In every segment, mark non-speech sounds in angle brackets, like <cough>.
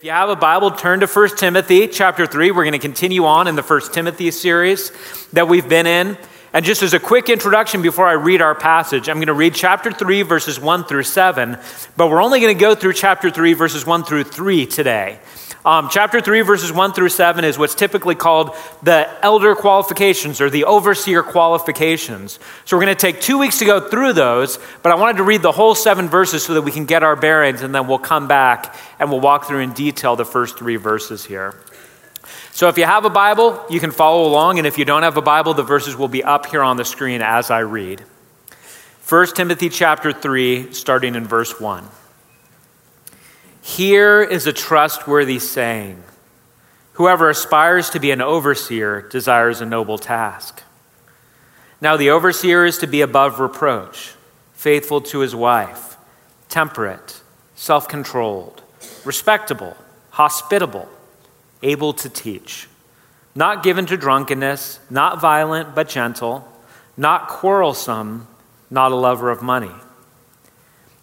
If you have a Bible, turn to 1 Timothy chapter 3. We're going to continue on in the 1 Timothy series that we've been in. And just as a quick introduction before I read our passage, I'm going to read chapter 3, verses 1 through 7, but we're only going to go through chapter 3, verses 1 through 3 today. Um, chapter 3, verses 1 through 7 is what's typically called the elder qualifications or the overseer qualifications. So we're going to take two weeks to go through those, but I wanted to read the whole seven verses so that we can get our bearings, and then we'll come back and we'll walk through in detail the first three verses here. So if you have a Bible, you can follow along, and if you don't have a Bible, the verses will be up here on the screen as I read. 1 Timothy chapter 3, starting in verse 1. Here is a trustworthy saying. Whoever aspires to be an overseer desires a noble task. Now, the overseer is to be above reproach, faithful to his wife, temperate, self controlled, respectable, hospitable, able to teach, not given to drunkenness, not violent, but gentle, not quarrelsome, not a lover of money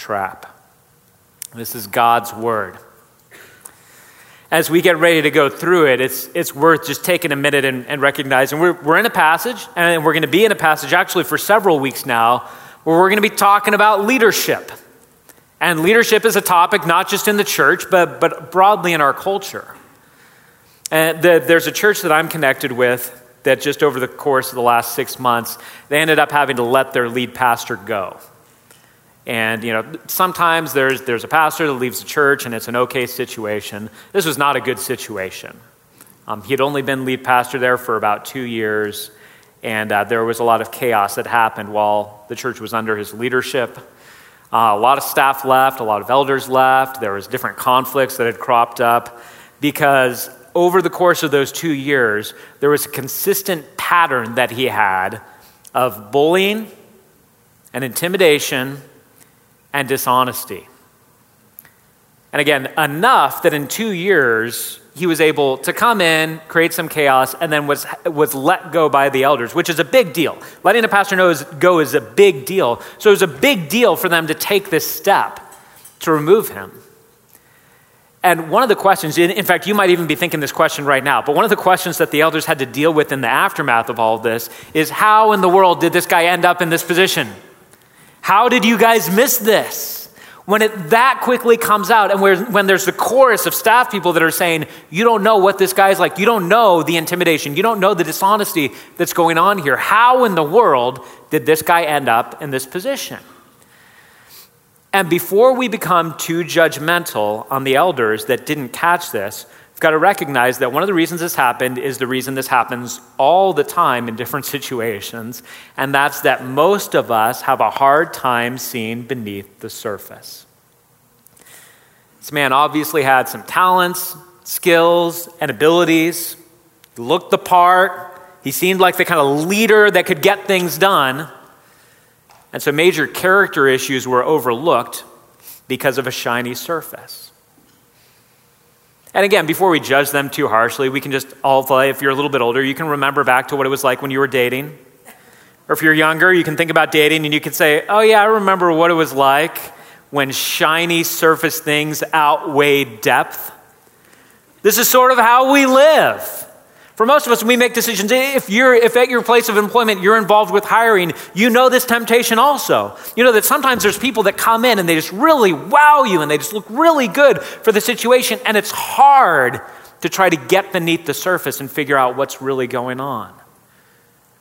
trap. This is God's word. As we get ready to go through it, it's, it's worth just taking a minute and, and recognizing we're, we're in a passage, and we're going to be in a passage actually for several weeks now, where we're going to be talking about leadership. And leadership is a topic not just in the church, but, but broadly in our culture. And the, there's a church that I'm connected with that just over the course of the last six months, they ended up having to let their lead pastor go. And, you know, sometimes there's, there's a pastor that leaves the church and it's an okay situation. This was not a good situation. Um, he had only been lead pastor there for about two years, and uh, there was a lot of chaos that happened while the church was under his leadership. Uh, a lot of staff left, a lot of elders left. There was different conflicts that had cropped up because over the course of those two years, there was a consistent pattern that he had of bullying and intimidation and dishonesty. And again, enough that in two years, he was able to come in, create some chaos, and then was, was let go by the elders, which is a big deal. Letting a pastor know is, go is a big deal. So it was a big deal for them to take this step to remove him. And one of the questions, in fact, you might even be thinking this question right now, but one of the questions that the elders had to deal with in the aftermath of all of this is how in the world did this guy end up in this position? How did you guys miss this? When it that quickly comes out, and when there's the chorus of staff people that are saying, You don't know what this guy's like, you don't know the intimidation, you don't know the dishonesty that's going on here. How in the world did this guy end up in this position? And before we become too judgmental on the elders that didn't catch this, got to recognize that one of the reasons this happened is the reason this happens all the time in different <laughs> situations, and that's that most of us have a hard time seeing beneath the surface. This man obviously had some talents, skills, and abilities. He looked the part. He seemed like the kind of leader that could get things done. And so major character issues were overlooked because of a shiny surface. And again, before we judge them too harshly, we can just all play. If you're a little bit older, you can remember back to what it was like when you were dating. Or if you're younger, you can think about dating and you can say, oh, yeah, I remember what it was like when shiny surface things outweighed depth. This is sort of how we live. For most of us, when we make decisions, if you're if at your place of employment you're involved with hiring, you know this temptation also. You know that sometimes there's people that come in and they just really wow you and they just look really good for the situation, and it's hard to try to get beneath the surface and figure out what's really going on.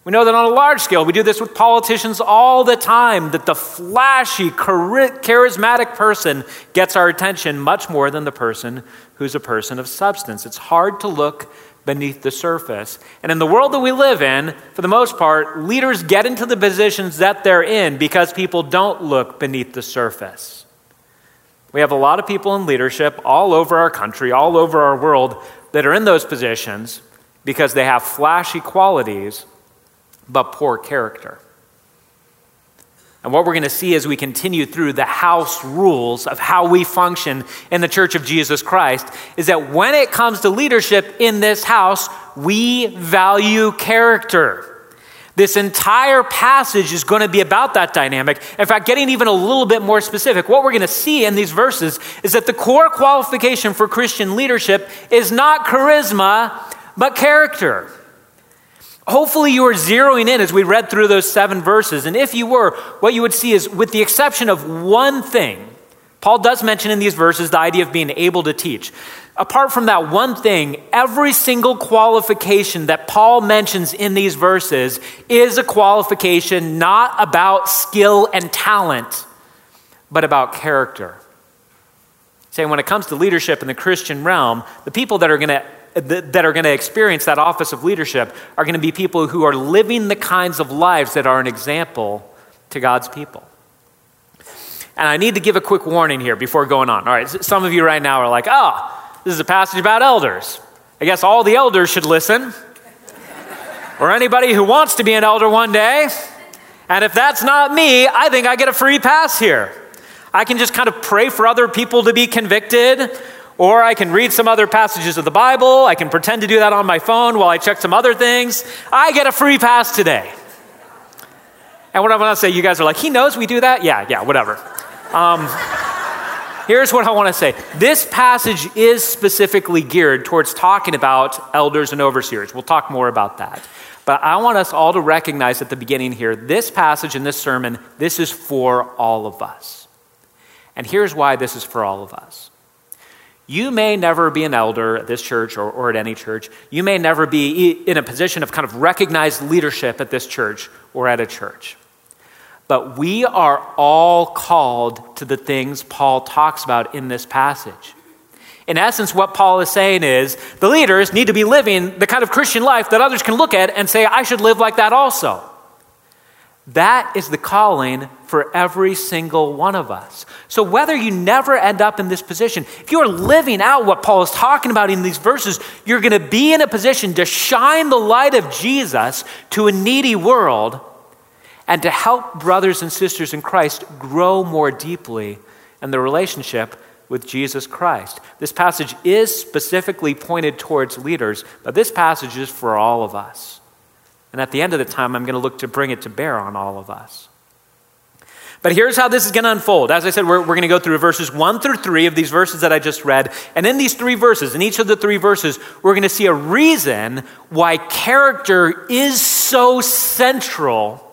We know that on a large scale, we do this with politicians all the time, that the flashy, charismatic person gets our attention much more than the person who's a person of substance. It's hard to look beneath the surface. And in the world that we live in, for the most part, leaders get into the positions that they're in because people don't look beneath the surface. We have a lot of people in leadership all over our country, all over our world, that are in those positions because they have flashy qualities but poor character. And what we're going to see as we continue through the house rules of how we function in the Church of Jesus Christ is that when it comes to leadership in this house, we value character. This entire passage is going to be about that dynamic. In fact, getting even a little bit more specific, what we're going to see in these verses is that the core qualification for Christian leadership is not charisma, but character. Hopefully, you were zeroing in as we read through those seven verses. And if you were, what you would see is, with the exception of one thing, Paul does mention in these verses the idea of being able to teach. Apart from that one thing, every single qualification that Paul mentions in these verses is a qualification not about skill and talent, but about character. Say, when it comes to leadership in the Christian realm, the people that are going to that are going to experience that office of leadership are going to be people who are living the kinds of lives that are an example to God's people. And I need to give a quick warning here before going on. All right, some of you right now are like, oh, this is a passage about elders. I guess all the elders should listen, or anybody who wants to be an elder one day. And if that's not me, I think I get a free pass here. I can just kind of pray for other people to be convicted or I can read some other passages of the Bible. I can pretend to do that on my phone while I check some other things. I get a free pass today. And what I want to say, you guys are like, he knows we do that? Yeah, yeah, whatever. Um, here's what I want to say this passage is specifically geared towards talking about elders and overseers. We'll talk more about that. But I want us all to recognize at the beginning here this passage in this sermon, this is for all of us. And here's why this is for all of us. You may never be an elder at this church or, or at any church. You may never be in a position of kind of recognized leadership at this church or at a church. But we are all called to the things Paul talks about in this passage. In essence, what Paul is saying is the leaders need to be living the kind of Christian life that others can look at and say, I should live like that also. That is the calling for every single one of us. So, whether you never end up in this position, if you are living out what Paul is talking about in these verses, you're going to be in a position to shine the light of Jesus to a needy world and to help brothers and sisters in Christ grow more deeply in the relationship with Jesus Christ. This passage is specifically pointed towards leaders, but this passage is for all of us. And at the end of the time, I'm going to look to bring it to bear on all of us. But here's how this is going to unfold. As I said, we're, we're going to go through verses 1 through 3 of these verses that I just read. And in these three verses, in each of the three verses, we're going to see a reason why character is so central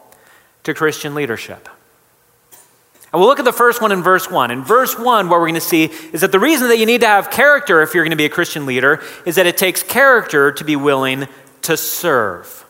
to Christian leadership. And we'll look at the first one in verse 1. In verse 1, what we're going to see is that the reason that you need to have character if you're going to be a Christian leader is that it takes character to be willing to serve.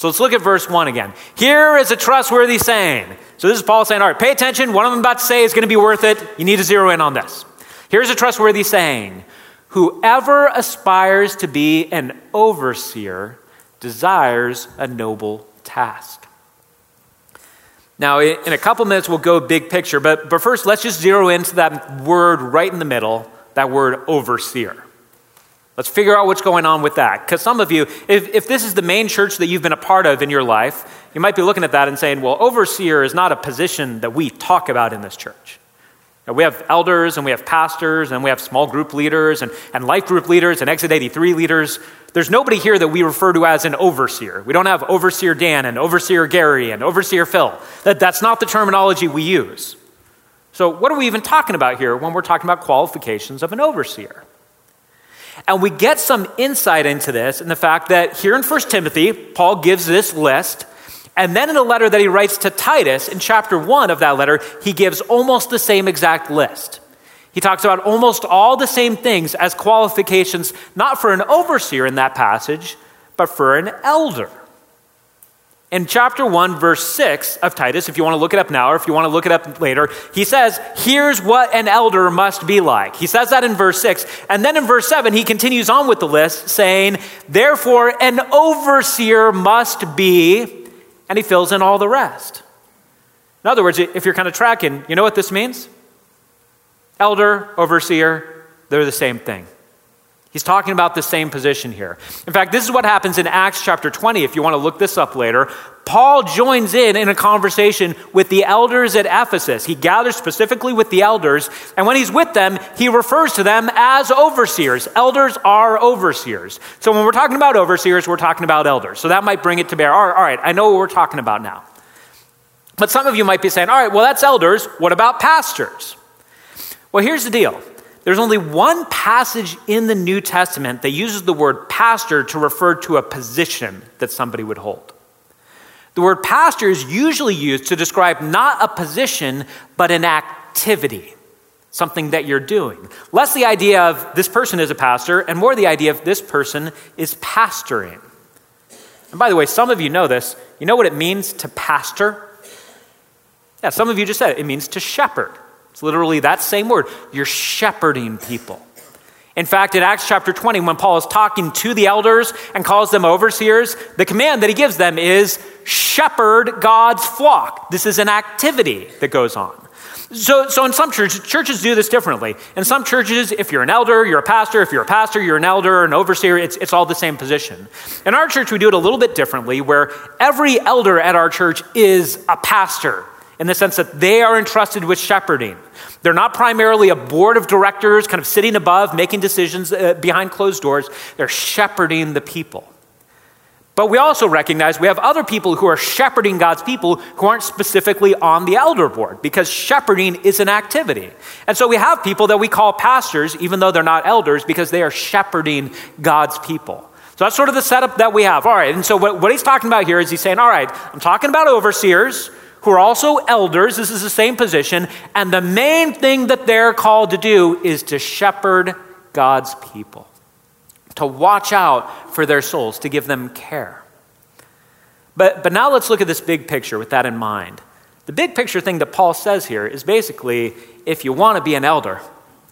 So let's look at verse 1 again. Here is a trustworthy saying. So this is Paul saying, all right, pay attention. What I'm about to say is going to be worth it. You need to zero in on this. Here's a trustworthy saying Whoever aspires to be an overseer desires a noble task. Now, in a couple minutes, we'll go big picture, but, but first, let's just zero into that word right in the middle, that word overseer. Let's figure out what's going on with that. Because some of you, if, if this is the main church that you've been a part of in your life, you might be looking at that and saying, well, overseer is not a position that we talk about in this church. Now, we have elders and we have pastors and we have small group leaders and, and life group leaders and Exit 83 leaders. There's nobody here that we refer to as an overseer. We don't have overseer Dan and overseer Gary and overseer Phil. That, that's not the terminology we use. So, what are we even talking about here when we're talking about qualifications of an overseer? And we get some insight into this in the fact that here in 1 Timothy, Paul gives this list. And then in a letter that he writes to Titus, in chapter 1 of that letter, he gives almost the same exact list. He talks about almost all the same things as qualifications, not for an overseer in that passage, but for an elder. In chapter 1, verse 6 of Titus, if you want to look it up now or if you want to look it up later, he says, Here's what an elder must be like. He says that in verse 6. And then in verse 7, he continues on with the list, saying, Therefore, an overseer must be, and he fills in all the rest. In other words, if you're kind of tracking, you know what this means? Elder, overseer, they're the same thing. He's talking about the same position here. In fact, this is what happens in Acts chapter 20. If you want to look this up later, Paul joins in in a conversation with the elders at Ephesus. He gathers specifically with the elders, and when he's with them, he refers to them as overseers. Elders are overseers. So when we're talking about overseers, we're talking about elders. So that might bring it to bear. All right, all right I know what we're talking about now. But some of you might be saying, all right, well, that's elders. What about pastors? Well, here's the deal there's only one passage in the New Testament that uses the word pastor to refer to a position that somebody would hold. The word pastor is usually used to describe not a position, but an activity, something that you're doing. Less the idea of this person is a pastor, and more the idea of this person is pastoring. And by the way, some of you know this. You know what it means to pastor? Yeah, some of you just said it. It means to shepherd. It's literally that same word. You're shepherding people. In fact, in Acts chapter 20, when Paul is talking to the elders and calls them overseers, the command that he gives them is shepherd God's flock. This is an activity that goes on. So, so in some churches, churches do this differently. In some churches, if you're an elder, you're a pastor. If you're a pastor, you're an elder, an overseer. It's, it's all the same position. In our church, we do it a little bit differently, where every elder at our church is a pastor in the sense that they are entrusted with shepherding. They're not primarily a board of directors kind of sitting above, making decisions uh, behind closed doors. They're shepherding the people. But we also recognize we have other people who are shepherding God's people who aren't specifically on the elder board because shepherding is an activity. And so we have people that we call pastors, even though they're not elders, because they are shepherding God's people. So that's sort of the setup that we have. All right, and so what, what he's talking about here is he's saying, all right, I'm talking about overseers who are also elders. This is the same position. And the main thing that they're called to do is to shepherd God's people, to watch out for their souls, to give them care. But, but now let's look at this big picture with that in mind. The big picture thing that Paul says here is basically if you want to be an elder,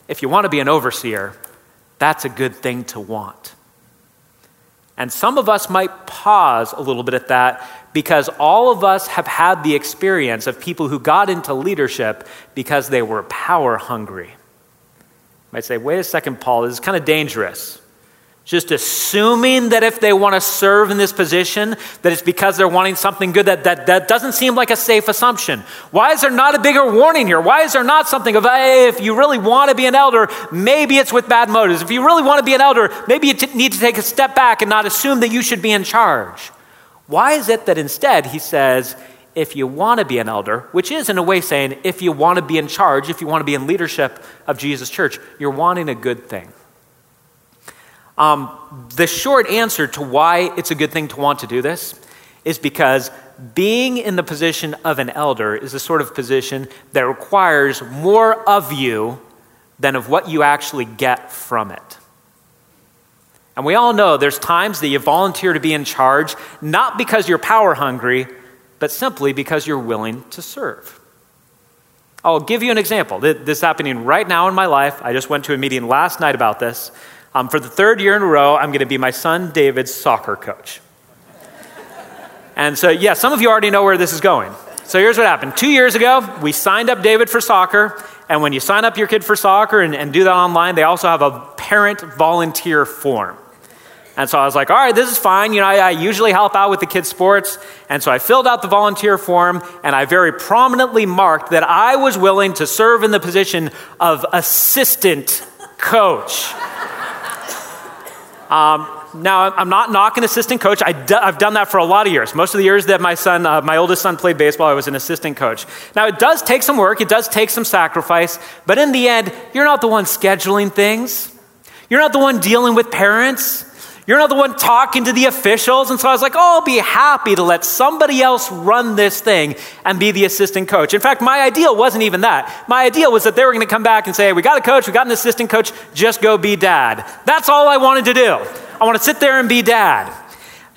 if you want to be an overseer, that's a good thing to want. And some of us might pause a little bit at that because all of us have had the experience of people who got into leadership because they were power hungry. You might say, wait a second, Paul, this is kind of dangerous. Just assuming that if they want to serve in this position, that it's because they're wanting something good, that, that, that doesn't seem like a safe assumption. Why is there not a bigger warning here? Why is there not something of, hey, if you really want to be an elder, maybe it's with bad motives. If you really want to be an elder, maybe you t- need to take a step back and not assume that you should be in charge. Why is it that instead he says, if you want to be an elder, which is in a way saying, if you want to be in charge, if you want to be in leadership of Jesus' church, you're wanting a good thing. Um, the short answer to why it's a good thing to want to do this is because being in the position of an elder is a sort of position that requires more of you than of what you actually get from it. And we all know there's times that you volunteer to be in charge, not because you're power hungry, but simply because you're willing to serve. I'll give you an example. This is happening right now in my life. I just went to a meeting last night about this. Um, for the third year in a row, I'm going to be my son David's soccer coach. and so, yeah, some of you already know where this is going. So here's what happened. Two years ago, we signed up David for soccer. And when you sign up your kid for soccer and, and do that online, they also have a parent volunteer form. And so I was like, all right, this is fine. You know, I, I, usually help out with the kids' sports. And so I filled out the volunteer form and I very prominently marked that I was willing to serve in the position of assistant coach. <laughs> um, now, I'm not knocking assistant coach. I have done that for a lot of years. Most of the years that my son, uh, my oldest son, played baseball, I was an assistant coach. Now, it does take some work, it does take some sacrifice, but in the end, you're not the one scheduling things. You're not the one dealing with parents. You're not the one talking to the officials. And so I was like, oh, I'll be happy to let somebody else run this thing and be the assistant coach. In fact, my idea wasn't even that. My idea was that they were going to come back and say, we got a coach, we got an assistant coach, just go be dad. That's all I wanted to do. I want to sit there and be dad.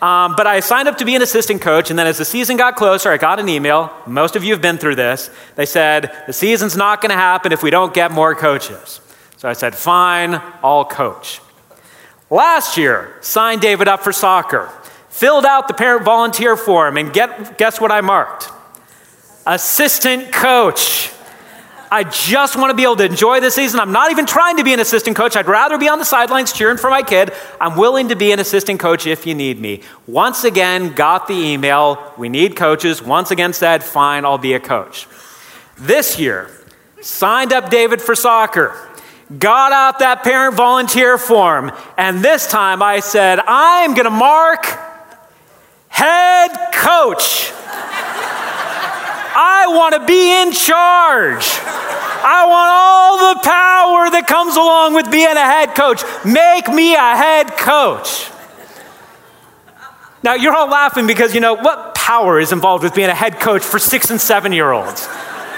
Um, but I signed up to be an assistant coach, and then as the season got closer, I got an email. Most of you have been through this. They said, the season's not going to happen if we don't get more coaches. So I said, fine, I'll coach. Last year, signed David up for soccer, filled out the parent volunteer form, and get, guess what I marked? Assistant coach. I just want to be able to enjoy this season. I'm not even trying to be an assistant coach. I'd rather be on the sidelines cheering for my kid. I'm willing to be an assistant coach if you need me. Once again, got the email. We need coaches. Once again, said, fine, I'll be a coach. This year, signed up David for soccer, got out that parent volunteer form, and this time I said, I'm going to mark head coach. I want to be in charge. I want all the power that comes along with being a head coach. Make me a head coach. Now, you're all laughing because, you know, what power is involved with being a head coach for six and seven year olds?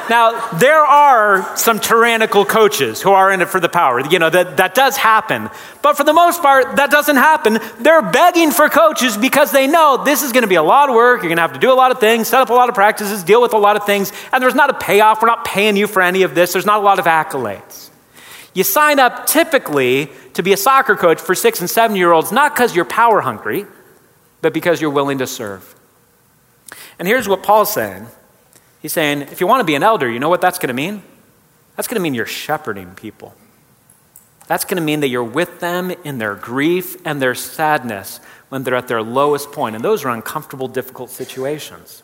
Now, there are some tyrannical coaches who are in it for the power. You know, that, that does happen. But for the most part, that doesn't happen. They're begging for coaches because they know this is going to be a lot of work. You're going to have to do a lot of things, set up a lot of practices, deal with a lot of things. And there's not a payoff. We're not paying you for any of this. There's not a lot of accolades. You sign up typically to be a soccer coach for six and seven year olds, not because you're power hungry, but because you're willing to serve. And here's what Paul's saying He's saying, if you want to be an elder, you know what that's going to mean? That's going to mean you're shepherding people. That's going to mean that you're with them in their grief and their sadness when they're at their lowest point. And those are uncomfortable, difficult situations.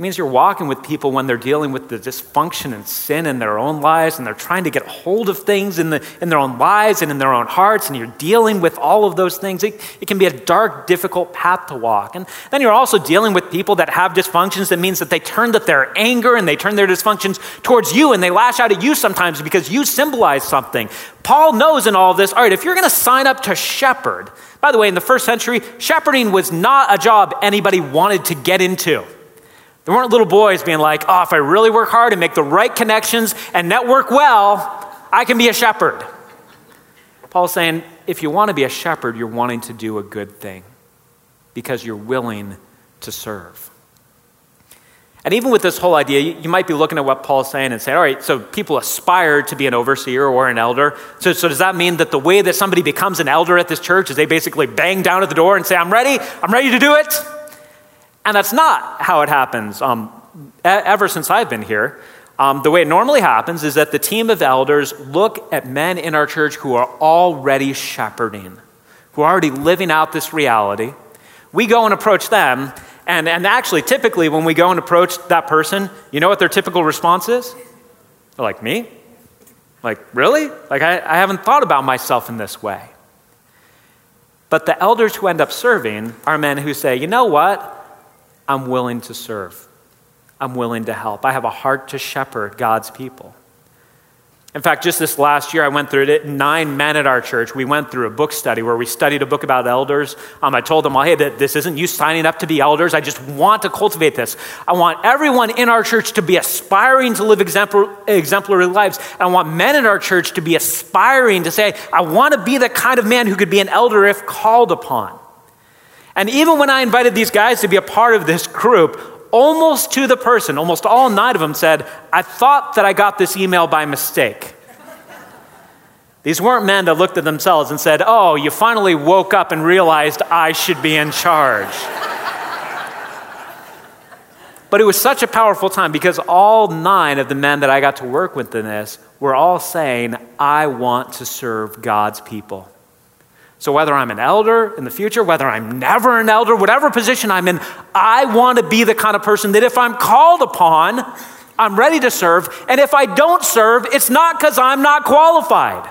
It means you're walking with people when they're dealing with the dysfunction and sin in their own lives and they're trying to get hold of things in, the, in their own lives and in their own hearts, and you're dealing with all of those things. It, it can be a dark, difficult path to walk. And then you're also dealing with people that have dysfunctions that means that they turn their anger and they turn their dysfunctions towards you and they lash out at you sometimes because you symbolize something. Paul knows in all of this all right, if you're going to sign up to shepherd, by the way, in the first century, shepherding was not a job anybody wanted to get into. There weren't little boys being like, oh, if I really work hard and make the right connections and network well, I can be a shepherd. Paul's saying, if you want to be a shepherd, you're wanting to do a good thing because you're willing to serve. And even with this whole idea, you might be looking at what Paul's saying and saying, all right, so people aspire to be an overseer or an elder. So, so does that mean that the way that somebody becomes an elder at this church is they basically bang down at the door and say, I'm ready, I'm ready to do it? And that's not how it happens um, ever since I've been here. Um, the way it normally happens is that the team of elders look at men in our church who are already shepherding, who are already living out this reality. We go and approach them, and, and actually, typically, when we go and approach that person, you know what their typical response is? They're like, Me? Like, really? Like, I, I haven't thought about myself in this way. But the elders who end up serving are men who say, You know what? I'm willing to serve. I'm willing to help. I have a heart to shepherd God's people. In fact, just this last year, I went through it. Nine men at our church, we went through a book study where we studied a book about elders. Um, I told them, well, hey, this isn't you signing up to be elders. I just want to cultivate this. I want everyone in our church to be aspiring to live exemplary lives. I want men in our church to be aspiring to say, I want to be the kind of man who could be an elder if called upon. And even when I invited these guys to be a part of this group, almost to the person, almost all nine of them said, I thought that I got this email by mistake. These weren't men that looked at themselves and said, Oh, you finally woke up and realized I should be in charge. but it was such a powerful time because all nine of the men that I got to work with in this were all saying, I want to serve God's people. So, whether I'm an elder in the future, whether I'm never an elder, whatever position I'm in, I want to be the kind of person that if I'm called upon, I'm ready to serve. And if I don't serve, it's not because I'm not qualified.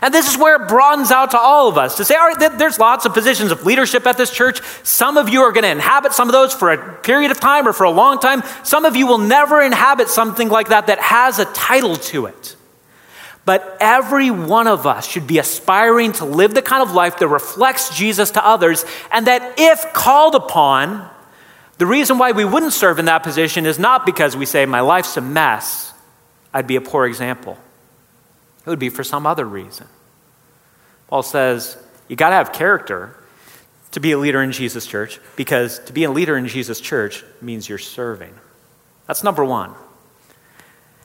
And this is where it broadens out to all of us to say, all right, there's lots of positions of leadership at this church. Some of you are going to inhabit some of those for a period of time or for a long time. Some of you will never inhabit something like that that has a title to it. But every one of us should be aspiring to live the kind of life that reflects Jesus to others, and that if called upon, the reason why we wouldn't serve in that position is not because we say, My life's a mess, I'd be a poor example. It would be for some other reason. Paul says, You got to have character to be a leader in Jesus' church, because to be a leader in Jesus' church means you're serving. That's number one.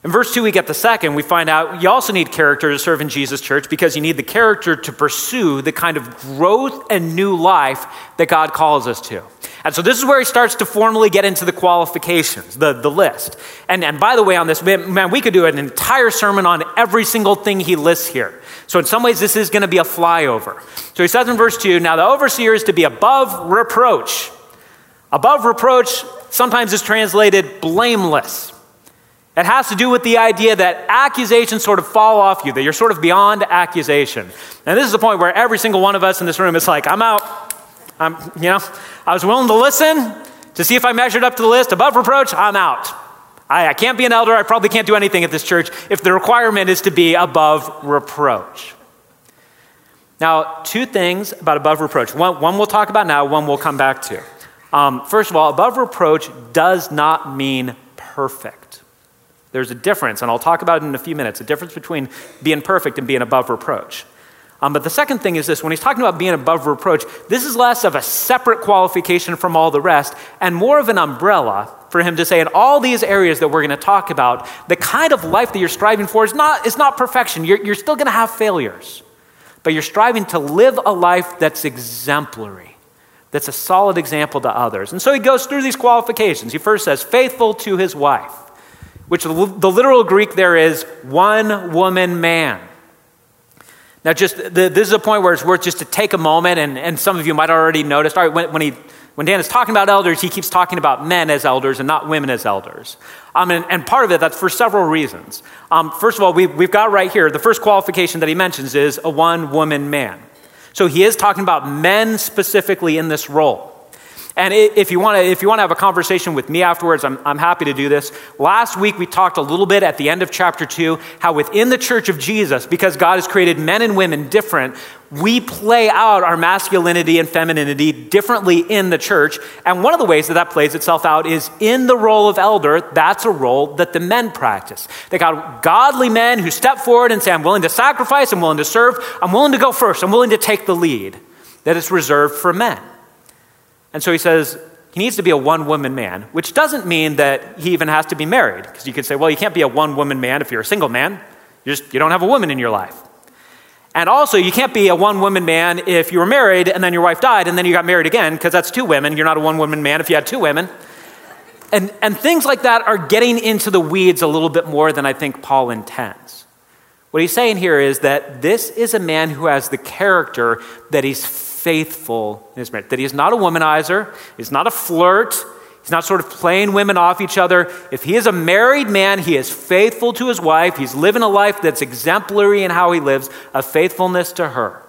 In verse 2, we get the second. We find out you also need character to serve in Jesus' church because you need the character to pursue the kind of growth and new life that God calls us to. And so this is where he starts to formally get into the qualifications, the, the list. And, and by the way, on this, man, we could do an entire sermon on every single thing he lists here. So in some ways, this is going to be a flyover. So he says in verse 2 Now the overseer is to be above reproach. Above reproach sometimes is translated blameless. It has to do with the idea that accusations sort of fall off you, that you're sort of beyond accusation. And this is the point where every single one of us in this room is like, I'm out. I'm, you know, I was willing to listen to see if I measured up to the list. Above reproach, I'm out. I, I can't be an elder. I probably can't do anything at this church if the requirement is to be above reproach. Now, two things about above reproach. One, one we'll talk about now, one we'll come back to. Um, first of all, above reproach does not mean perfect. There's a difference, and I'll talk about it in a few minutes a difference between being perfect and being above reproach. Um, but the second thing is this when he's talking about being above reproach, this is less of a separate qualification from all the rest and more of an umbrella for him to say, in all these areas that we're going to talk about, the kind of life that you're striving for is not, is not perfection. You're, you're still going to have failures, but you're striving to live a life that's exemplary, that's a solid example to others. And so he goes through these qualifications. He first says, faithful to his wife which the, literal Greek there is one woman man. Now, just the, this is a point where it's worth just to take a moment, and, and some of you might already noticed. All right, when, when, he, when Dan is talking about elders, he keeps talking about men as elders and not women as elders. Um, and, and part of it, that's for several reasons. Um, first of all, we, we've got right here the first qualification that he mentions is a one woman man. So he is talking about men specifically in this role. And if you want to, if you want to have a conversation with me afterwards, I'm, I'm happy to do this. Last week we talked a little bit at the end of chapter two how within the church of Jesus, because God has created men and women different, we play out our masculinity and femininity differently in the church. And one of the ways that that plays itself out is in the role of elder. That's a role that the men practice. They got godly men who step forward and say, "I'm willing to sacrifice. I'm willing to serve. I'm willing to go first. I'm willing to take the lead." That is reserved for men. And so he says he needs to be a one woman man, which doesn't mean that he even has to be married. Because you could say, well, you can't be a one woman man if you're a single man. You just you don't have a woman in your life. And also, you can't be a one woman man if you were married and then your wife died and then you got married again, because that's two women. You're not a one woman man if you had two women. And, and things like that are getting into the weeds a little bit more than I think Paul intends. What he's saying here is that this is a man who has the character that he's faithful in his marriage. That he is not a womanizer, he's not a flirt, he's not sort of playing women off each other. If he is a married man, he is faithful to his wife. He's living a life that's exemplary in how he lives, a faithfulness to her.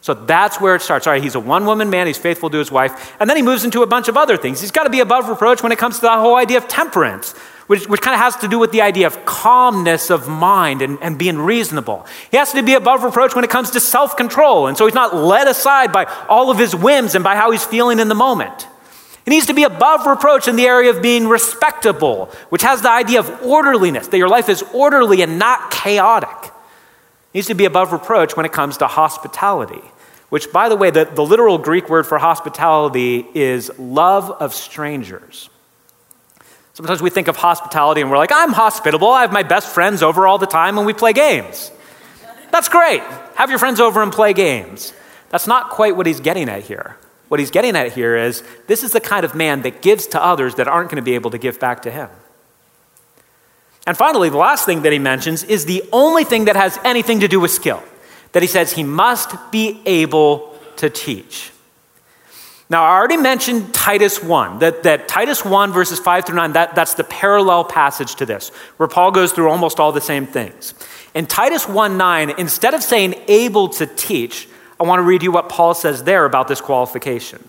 So that's where it starts. All right, he's a one woman man, he's faithful to his wife. And then he moves into a bunch of other things. He's got to be above reproach when it comes to the whole idea of temperance which, which kind of has to do with the idea of calmness of mind and, and being reasonable. He has to be above reproach when it comes to self control. And so he's not led aside by all of his whims and by how he's feeling in the moment. He needs to be above reproach in the area of being respectable, which has the idea of orderliness, that your life is orderly and not chaotic. He needs to be above reproach when it comes to hospitality, which, by the way, the, the literal Greek word for hospitality is love of strangers. Sometimes we think of hospitality and we're like, I'm hospitable. I have my best friends over all the time and we play games. That's great. Have your friends over and play games. That's not quite what he's getting at here. What he's getting at here is this is the kind of man that gives to others that aren't going to be able to give back to him. And finally, the last thing that he mentions is the only thing that has anything to do with skill that he says he must be able to teach. Now, I already mentioned Titus 1, that, that Titus 1, verses 5 through 9, that, that's the parallel passage to this, where Paul goes through almost all the same things. In Titus 1 9, instead of saying able to teach, I want to read you what Paul says there about this qualification.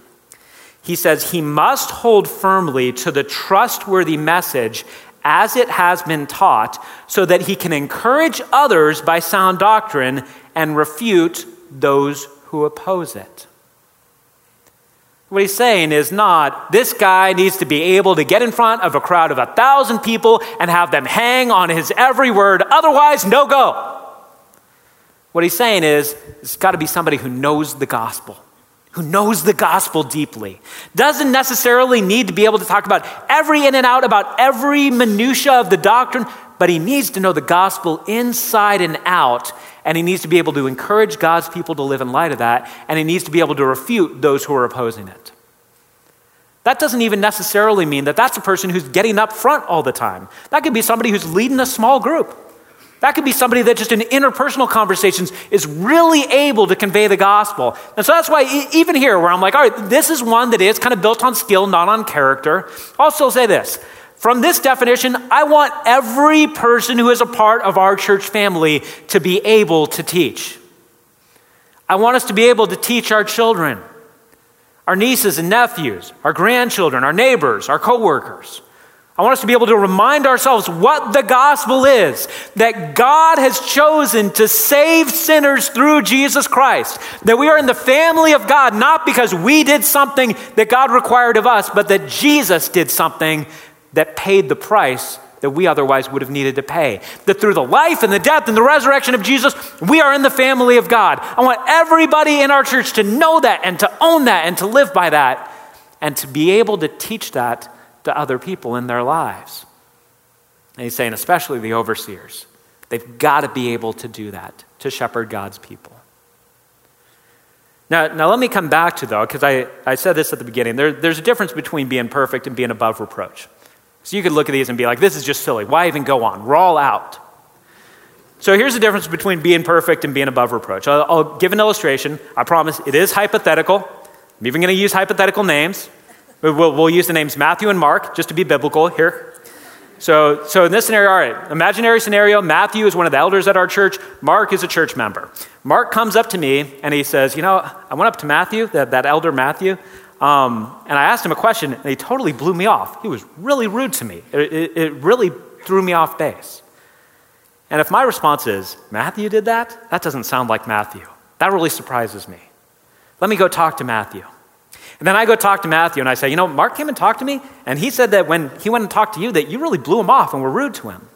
He says, He must hold firmly to the trustworthy message as it has been taught, so that he can encourage others by sound doctrine and refute those who oppose it. What he's saying is not, this guy needs to be able to get in front of a crowd of a thousand people and have them hang on his every word, otherwise, no go. What he's saying is, it's got to be somebody who knows the gospel, who knows the gospel deeply. Doesn't necessarily need to be able to talk about every in and out, about every minutia of the doctrine, but he needs to know the gospel inside and out, and he needs to be able to encourage God's people to live in light of that, and he needs to be able to refute those who are opposing it. That doesn't even necessarily mean that that's a person who's getting up front all the time. That could be somebody who's leading a small group. That could be somebody that just in interpersonal conversations is really able to convey the gospel. And so that's why, even here, where I'm like, all right, this is one that is kind of built on skill, not on character. I'll still say this. From this definition, I want every person who is a part of our church family to be able to teach. I want us to be able to teach our children our nieces and nephews, our grandchildren, our neighbors, our coworkers. I want us to be able to remind ourselves what the gospel is that God has chosen to save sinners through Jesus Christ. That we are in the family of God not because we did something that God required of us, but that Jesus did something that paid the price that we otherwise would have needed to pay. That through the life and the death and the resurrection of Jesus, we are in the family of God. I want everybody in our church to know that and to own that and to live by that and to be able to teach that to other people in their lives. And he's saying, especially the overseers, they've got to be able to do that to shepherd God's people. Now, now let me come back to, though, because I, I said this at the beginning. There, there's a difference between being perfect and being above reproach. So you could look at these and be like, this is just silly. Why even go on? We're all out. So here's the difference between being perfect and being above reproach. I'll, I'll give an illustration. I promise it is hypothetical. I'm even going to use hypothetical names. We'll, we'll, use the names Matthew and Mark just to be biblical here. So, so in this scenario, all right, imaginary scenario, Matthew is one of the elders at our church. Mark is a church member. Mark comes up to me and he says, You know, I went up to Matthew, that, that elder Matthew. Um, and I asked him a question, and he totally blew me off. He was really rude to me. It, it, it really threw me off base. And if my response is, Matthew did that? That doesn't sound like Matthew. That really surprises me. Let me go talk to Matthew. And then I go talk to Matthew and I say, You know, Mark came and talked to me, and he said that when he went and talked to you, that you really blew him off and were rude to him.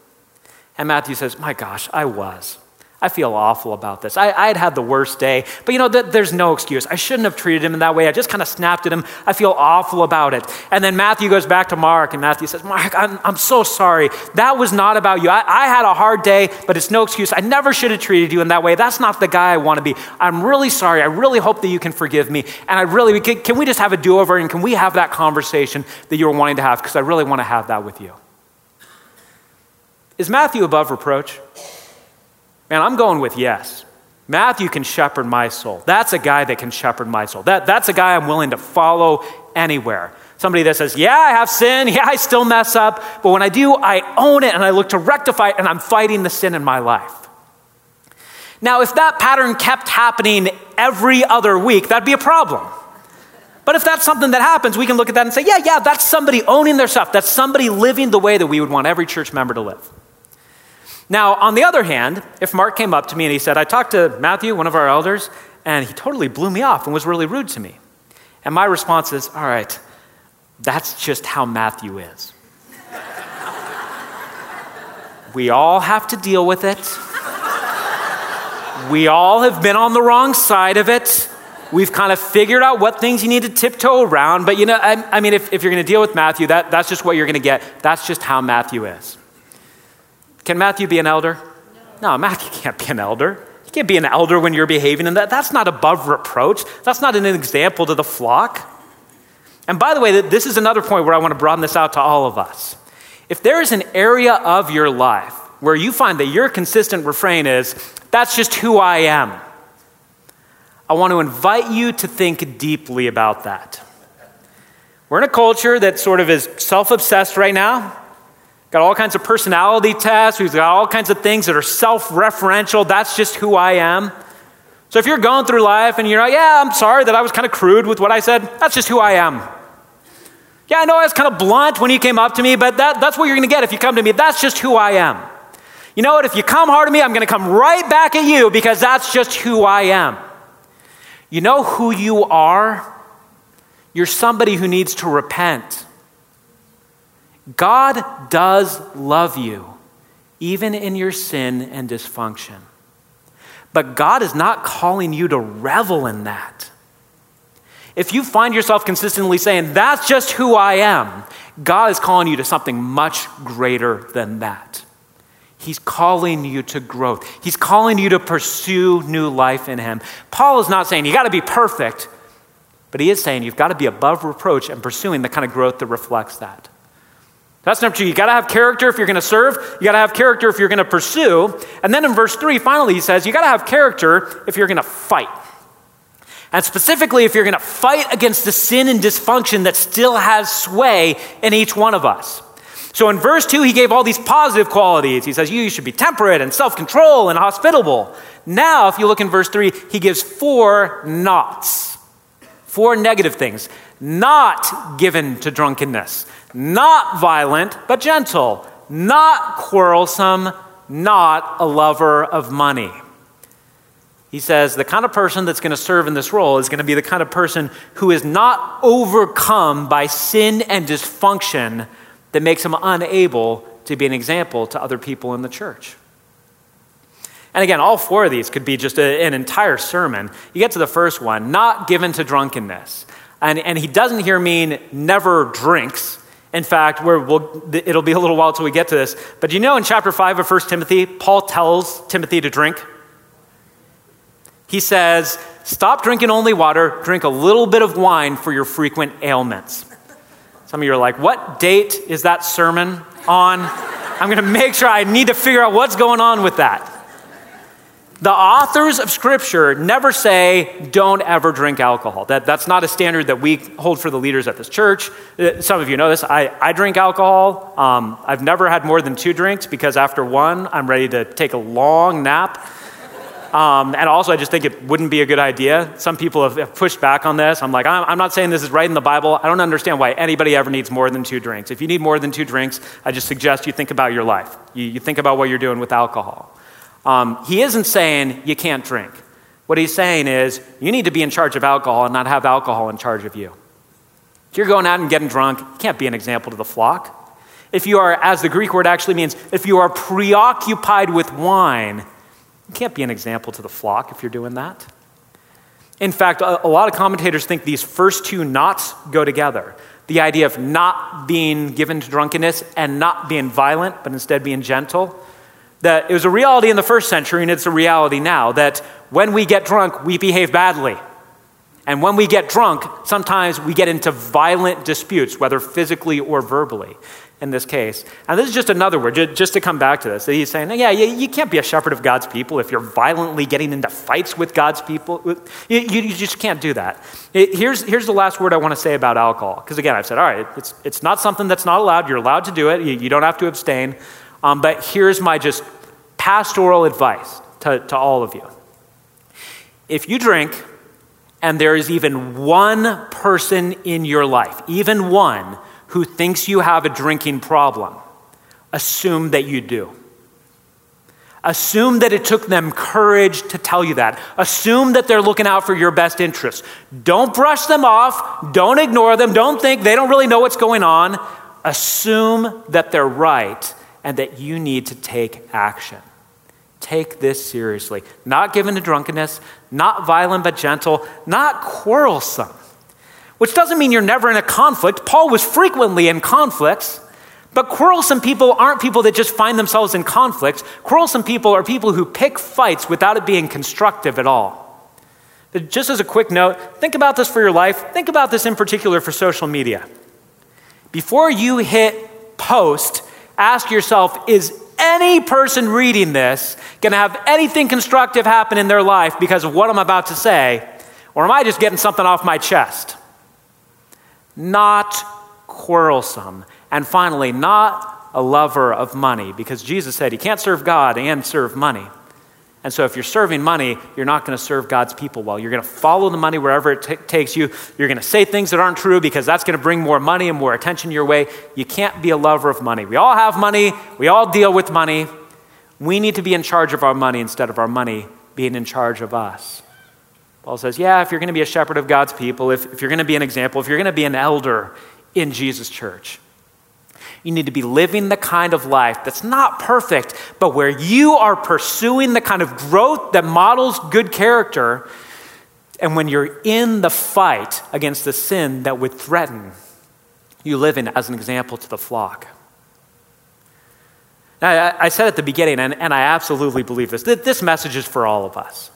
And Matthew says, My gosh, I was. I feel awful about this. I, had had the worst day, but you know, th- there's no excuse. I shouldn't have treated him in that way. I just kind of snapped at him. I feel awful about it. And then Matthew goes back to Mark, and Matthew says, Mark, I'm, I'm so sorry. That was not about you. I, I had a hard day, but it's no excuse. I never should have treated you in that way. That's not the guy I want to be. I'm really sorry. I really hope that you can forgive me. And I really, can, can we just have a do over and can we have that conversation that you were wanting to have? Because I really want to have that with you. Is Matthew above reproach? Man, I'm going with yes. Matthew can shepherd my soul. That's a guy that can shepherd my soul. That, that's a guy I'm willing to follow anywhere. Somebody that says, Yeah, I have sin. <laughs> Yeah, I still mess up. But when I do, I own it and I look to rectify it and I'm fighting the sin in my life. Now, if that pattern kept happening every other week, that'd be a problem. But if that's something that happens, we can look at that and say, Yeah, yeah, that's somebody owning their stuff. That's somebody living the way that we would want every church member to live. Now, on the other hand, if Mark came up to me and he said, I talked to Matthew, one of our elders, and he totally blew me off and was really rude to me. And my response is, All right, that's just how Matthew is. <laughs> we all have to deal with it. We all have been on the wrong side of it. We've kind of figured out what things you need to tiptoe around. But you know, I, I mean, if, if you're going to deal with Matthew, that, that's just what you're going to get. That's just how Matthew is. Can Matthew be an elder? No, no Matthew can't be an elder. You can't be an elder when you're behaving in that. That's not above reproach. That's not an example to the flock. And by the way, this is another point where I want to broaden this out to all of us. If there is an area of your life where you find that your consistent refrain is, that's just who I am, I want to invite you to think deeply about that. We're in a culture that sort of is self obsessed right now. Got all kinds of personality tests. We've got all kinds of things that are self referential. That's just who I am. So if you're going through life and you're like, yeah, I'm sorry that I was kind of crude with what I said, that's just who I am. Yeah, I know I was kind of blunt when you came up to me, but that, that's what you're going to get if you come to me. That's just who I am. You know what? If you come hard at me, I'm going to come right back at you because that's just who I am. You know who you are? You're somebody who needs to repent. God does love you, even in your sin and dysfunction. But God is not calling you to revel in that. If you find yourself consistently saying, That's just who I am, God is calling you to something much greater than that. He's calling you to growth. He's calling you to pursue new life in Him. Paul is not saying you got to be perfect, but he is saying you've got to be above reproach and pursuing the kind of growth that reflects that. That's number two. You got to have character if you're going to serve. You got to have character if you're going to pursue. And then in verse three, finally, he says you got to have character if you're going to fight. And specifically, if you're going to fight against the sin and dysfunction that still has sway in each one of us. So in verse 2, he gave all these positive qualities. He says, You should be temperate and self control and hospitable. Now, if you look in verse 3, he gives four nots, four negative things. Not given to drunkenness, not violent, but gentle, not quarrelsome, not a lover of money. He says the kind of person that's going to serve in this role is going to be the kind of person who is not overcome by sin and dysfunction that makes him unable to be an example to other people in the church. And again, all four of these could be just a, an entire sermon. You get to the first one, not given to drunkenness. And, and he doesn't here mean never drinks. In fact, we'll, it'll be a little while till we get to this. But you know in chapter 5 of 1 Timothy, Paul tells Timothy to drink? He says, Stop drinking only water, drink a little bit of wine for your frequent ailments. Some of you are like, What date is that sermon on? I'm going to make sure I need to figure out what's going on with that. The authors of Scripture never say, don't ever drink alcohol. That, that's not a standard that we hold for the leaders at this church. Uh, some of you know this. I, I drink alcohol. Um, I've never had more than two drinks because after one, I'm ready to take a long nap. Um, and also, I just think it wouldn't be a good idea. Some people have, have pushed back on this. I'm like, I'm, I'm, not saying this is right in the Bible. I don't understand why anybody ever needs more than two drinks. If you need more than two drinks, I just suggest you think about your life. You, you think about what you're doing with alcohol. Um, he isn't saying you can't drink. What he's saying is you need to be in charge of alcohol and not have alcohol in charge of you. If you're going out and getting drunk, you can't be an example to the flock. If you are, as the Greek word actually means, if you are preoccupied with wine, you can't be an example to the flock if you're doing that. In fact, a, a lot of commentators think these first two nots go together the idea of not being given to drunkenness and not being violent, but instead being gentle. That it was a reality in the first century, and it's a reality now that when we get drunk, we behave badly. And when we get drunk, sometimes we get into violent disputes, whether physically or verbally in this case. And this is just another word, just to come back to this. He's saying, yeah, you can't be a shepherd of God's people if you're violently getting into fights with God's people. You, just can't do that. Here's, here's the last word I want to say about alcohol. Because again, I've said, all right, it's, it's not something that's not allowed. You're allowed to do it, you don't have to abstain. Um, but here's my just pastoral advice to, to all of you. If you drink, and there is even one person in your life, even one, who thinks you have a drinking problem, assume that you do. Assume that it took them courage to tell you that. Assume that they're looking out for your best interests. Don't brush them off. Don't ignore them. Don't think they don't really know what's going on. Assume that they're right and that you need to take action. Take this seriously. Not given to drunkenness, not violent but gentle, not quarrelsome which doesn't mean you're never in a conflict. Paul was frequently in conflicts. But quarrelsome people aren't people that just find themselves in conflicts. Quarrelsome people are people who pick fights without it being constructive at all. But just as a quick note, think about this for your life. Think about this in particular for social media. Before you hit post, ask yourself is any person reading this going to have anything constructive happen in their life because of what I'm about to say? Or am I just getting something off my chest? not quarrelsome, and finally, not a lover of money, because Jesus said he can't serve God and serve money. And so, if you're serving money, you're not going to serve God's people well. You're going to follow the money wherever it t- takes you. You're going to say things that aren't true because that's going to bring more money and more attention your way. You can't be a lover of money. We all have money, we all deal with money. We need to be in charge of our money instead of our money being in charge of us. Paul says, yeah, if you're going to be a shepherd of God's people, if, if you're going to be an example, if you're going to be an elder in Jesus' church, you need to be living the kind of life that's not perfect, but where you are pursuing the kind of growth that models good character. And when you're in the fight against the sin that would threaten, you live in as an example to the flock. Now, I said at the beginning, and, I absolutely believe this, that this message is for all of us.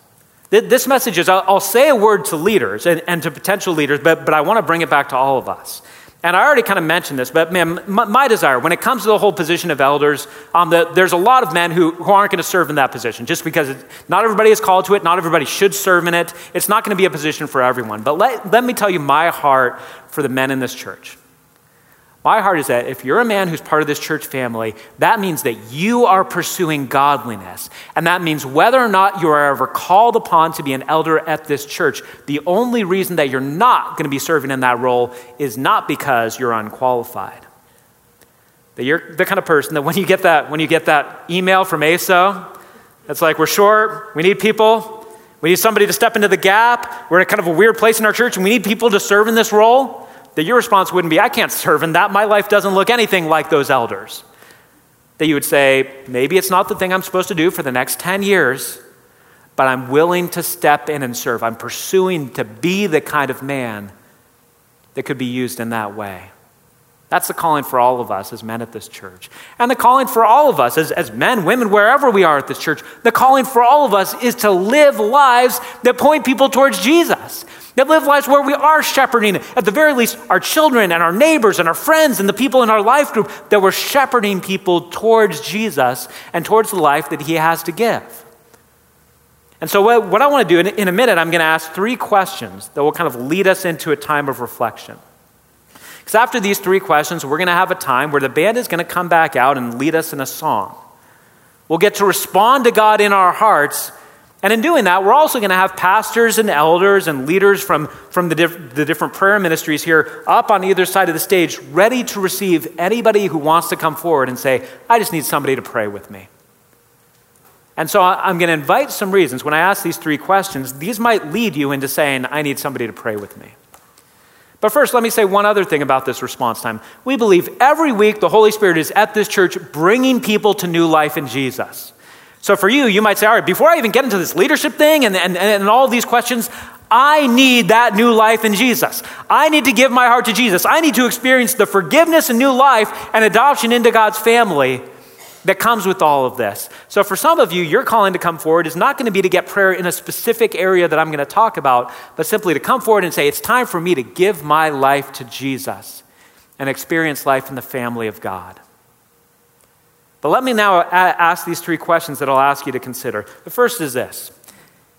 This message is, I'll, say a word to leaders and, to potential leaders, but I want to bring it back to all of us. And I already kind of mentioned this, but man, my, my desire, when it comes to the whole position of elders, um, the, there's a lot of men who, who aren't going to serve in that position just because it, not everybody is called to it, not everybody should serve in it. It's not going to be a position for everyone. But let, let me tell you my heart for the men in this church. My heart is that if you're a man who's part of this church family, that means that you are pursuing godliness. And that means whether or not you are ever called upon to be an elder at this church, the only reason that you're not going to be serving in that role is not because you're unqualified. That you're the kind of person that when you get that, when you get that email from ASO, it's like, we're short, we need people, we need somebody to step into the gap, we're in kind of a weird place in our church, and we need people to serve in this role that your response wouldn't be, I can't serve in that. My life doesn't look anything like those elders. That you would say, maybe it's not the thing I'm supposed to do for the next 10 years, but I'm willing to step in and serve. I'm pursuing to be the kind of man that could be used in that way. That's the calling for all of us as men at this church. And the calling for all of us as, as men, women, wherever we are at this church, the calling for all of us is to live lives that point people towards Jesus. That live lives where we are shepherding, at the very least, our children and our neighbors and our friends and the people in our life group, that we're shepherding people towards Jesus and towards the life that He has to give. And so, what, what I want to do in, in a minute, I'm going to ask three questions that will kind of lead us into a time of reflection. Because after these three questions, we're going to have a time where the band is going to come back out and lead us in a song. We'll get to respond to God in our hearts and in doing that, we're also going to have pastors and elders and leaders from, from the, diff- the different prayer ministries here up on either side of the stage, ready to receive anybody who wants to come forward and say, I just need somebody to pray with me. And so I'm going to invite some reasons. When I ask these three questions, these might lead you into saying, I need somebody to pray with me. But first, let me say one other thing about this response time. We believe every week the Holy Spirit is at this church bringing people to new life in Jesus. So for you, you might say, all right, before I even get into this leadership thing and, and, and all these questions, I need that new life in Jesus. I need to give my heart to Jesus. I need to experience the forgiveness and new life and adoption into God's family that comes with all of this. So, for some of you, your calling to come forward is not going to be to get prayer in a specific area that I'm going to talk about, but simply to come forward and say, It's time for me to give my life to Jesus and experience life in the family of God. But let me now ask these three questions that I'll ask you to consider. The first is this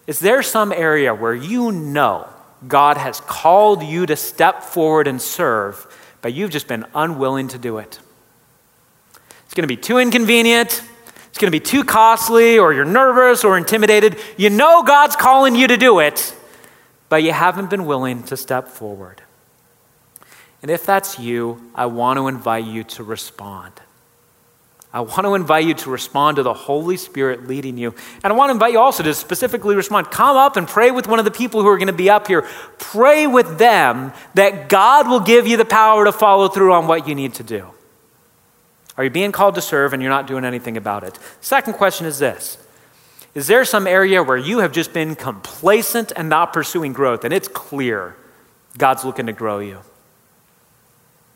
Is there some area where you know God has called you to step forward and serve, but you've just been unwilling to do it? It's going to be too inconvenient. It's going to be too costly, or you're nervous or intimidated. You know God's calling you to do it, but you haven't been willing to step forward. And if that's you, I want to invite you to respond. I want to invite you to respond to the Holy Spirit leading you. And I want to invite you also to specifically respond. Come up and pray with one of the people who are going to be up here. Pray with them that God will give you the power to follow through on what you need to do. Are you being called to serve and you're not doing anything about it? Second question is this Is there some area where you have just been complacent and not pursuing growth? And it's clear God's looking to grow you.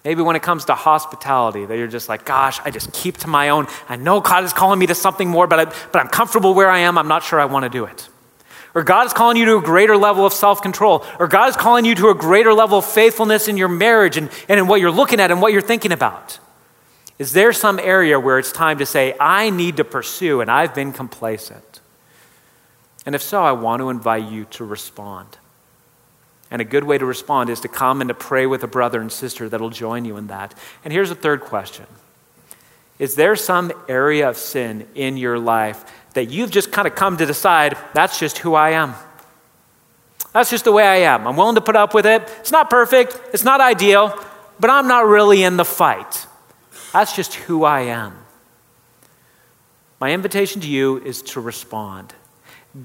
Maybe when it comes to hospitality, that you're just like, gosh, I just keep to my own. I know God is calling me to something more, but, I, but I'm comfortable where I am. I'm not sure I want to do it. Or God is calling you to a greater level of self control. Or God is calling you to a greater level of faithfulness in your marriage and, and in what you're looking at and what you're thinking about. Is there some area where it's time to say, I need to pursue and I've been complacent? And if so, I want to invite you to respond. And a good way to respond is to come and to pray with a brother and sister that'll join you in that. And here's a third question Is there some area of sin in your life that you've just kind of come to decide that's just who I am? That's just the way I am. I'm willing to put up with it. It's not perfect, it's not ideal, but I'm not really in the fight. That's just who I am. My invitation to you is to respond.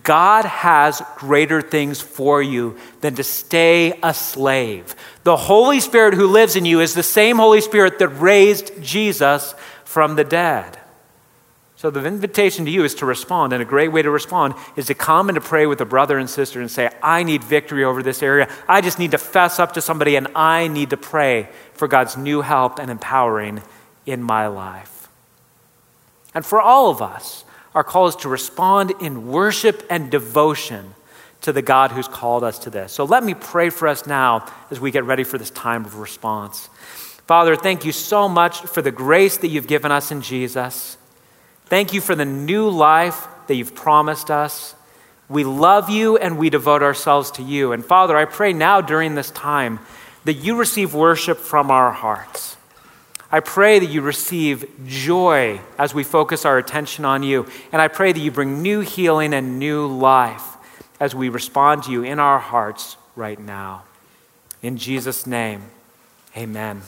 God has greater things for you than to stay a slave. The Holy Spirit who lives in you is the same Holy Spirit that raised Jesus from the dead. So the invitation to you is to respond, and a great way to respond is to come and to pray with a brother and sister and say, I need victory over this area. I just need to fess up to somebody, and I need to pray for God's new help and empowering in my life. And for all of us, our call is to respond in worship and devotion to the God who's called us to this. So let me pray for us now as we get ready for this time of response. Father, thank you so much for the grace that you've given us in Jesus. Thank you for the new life that you've promised us. We love you and we devote ourselves to you. And Father, I pray now during this time that you receive worship from our hearts. I pray that you receive joy as we focus our attention on you. And I pray that you bring new healing and new life as we respond to you in our hearts right now. In Jesus' name, amen.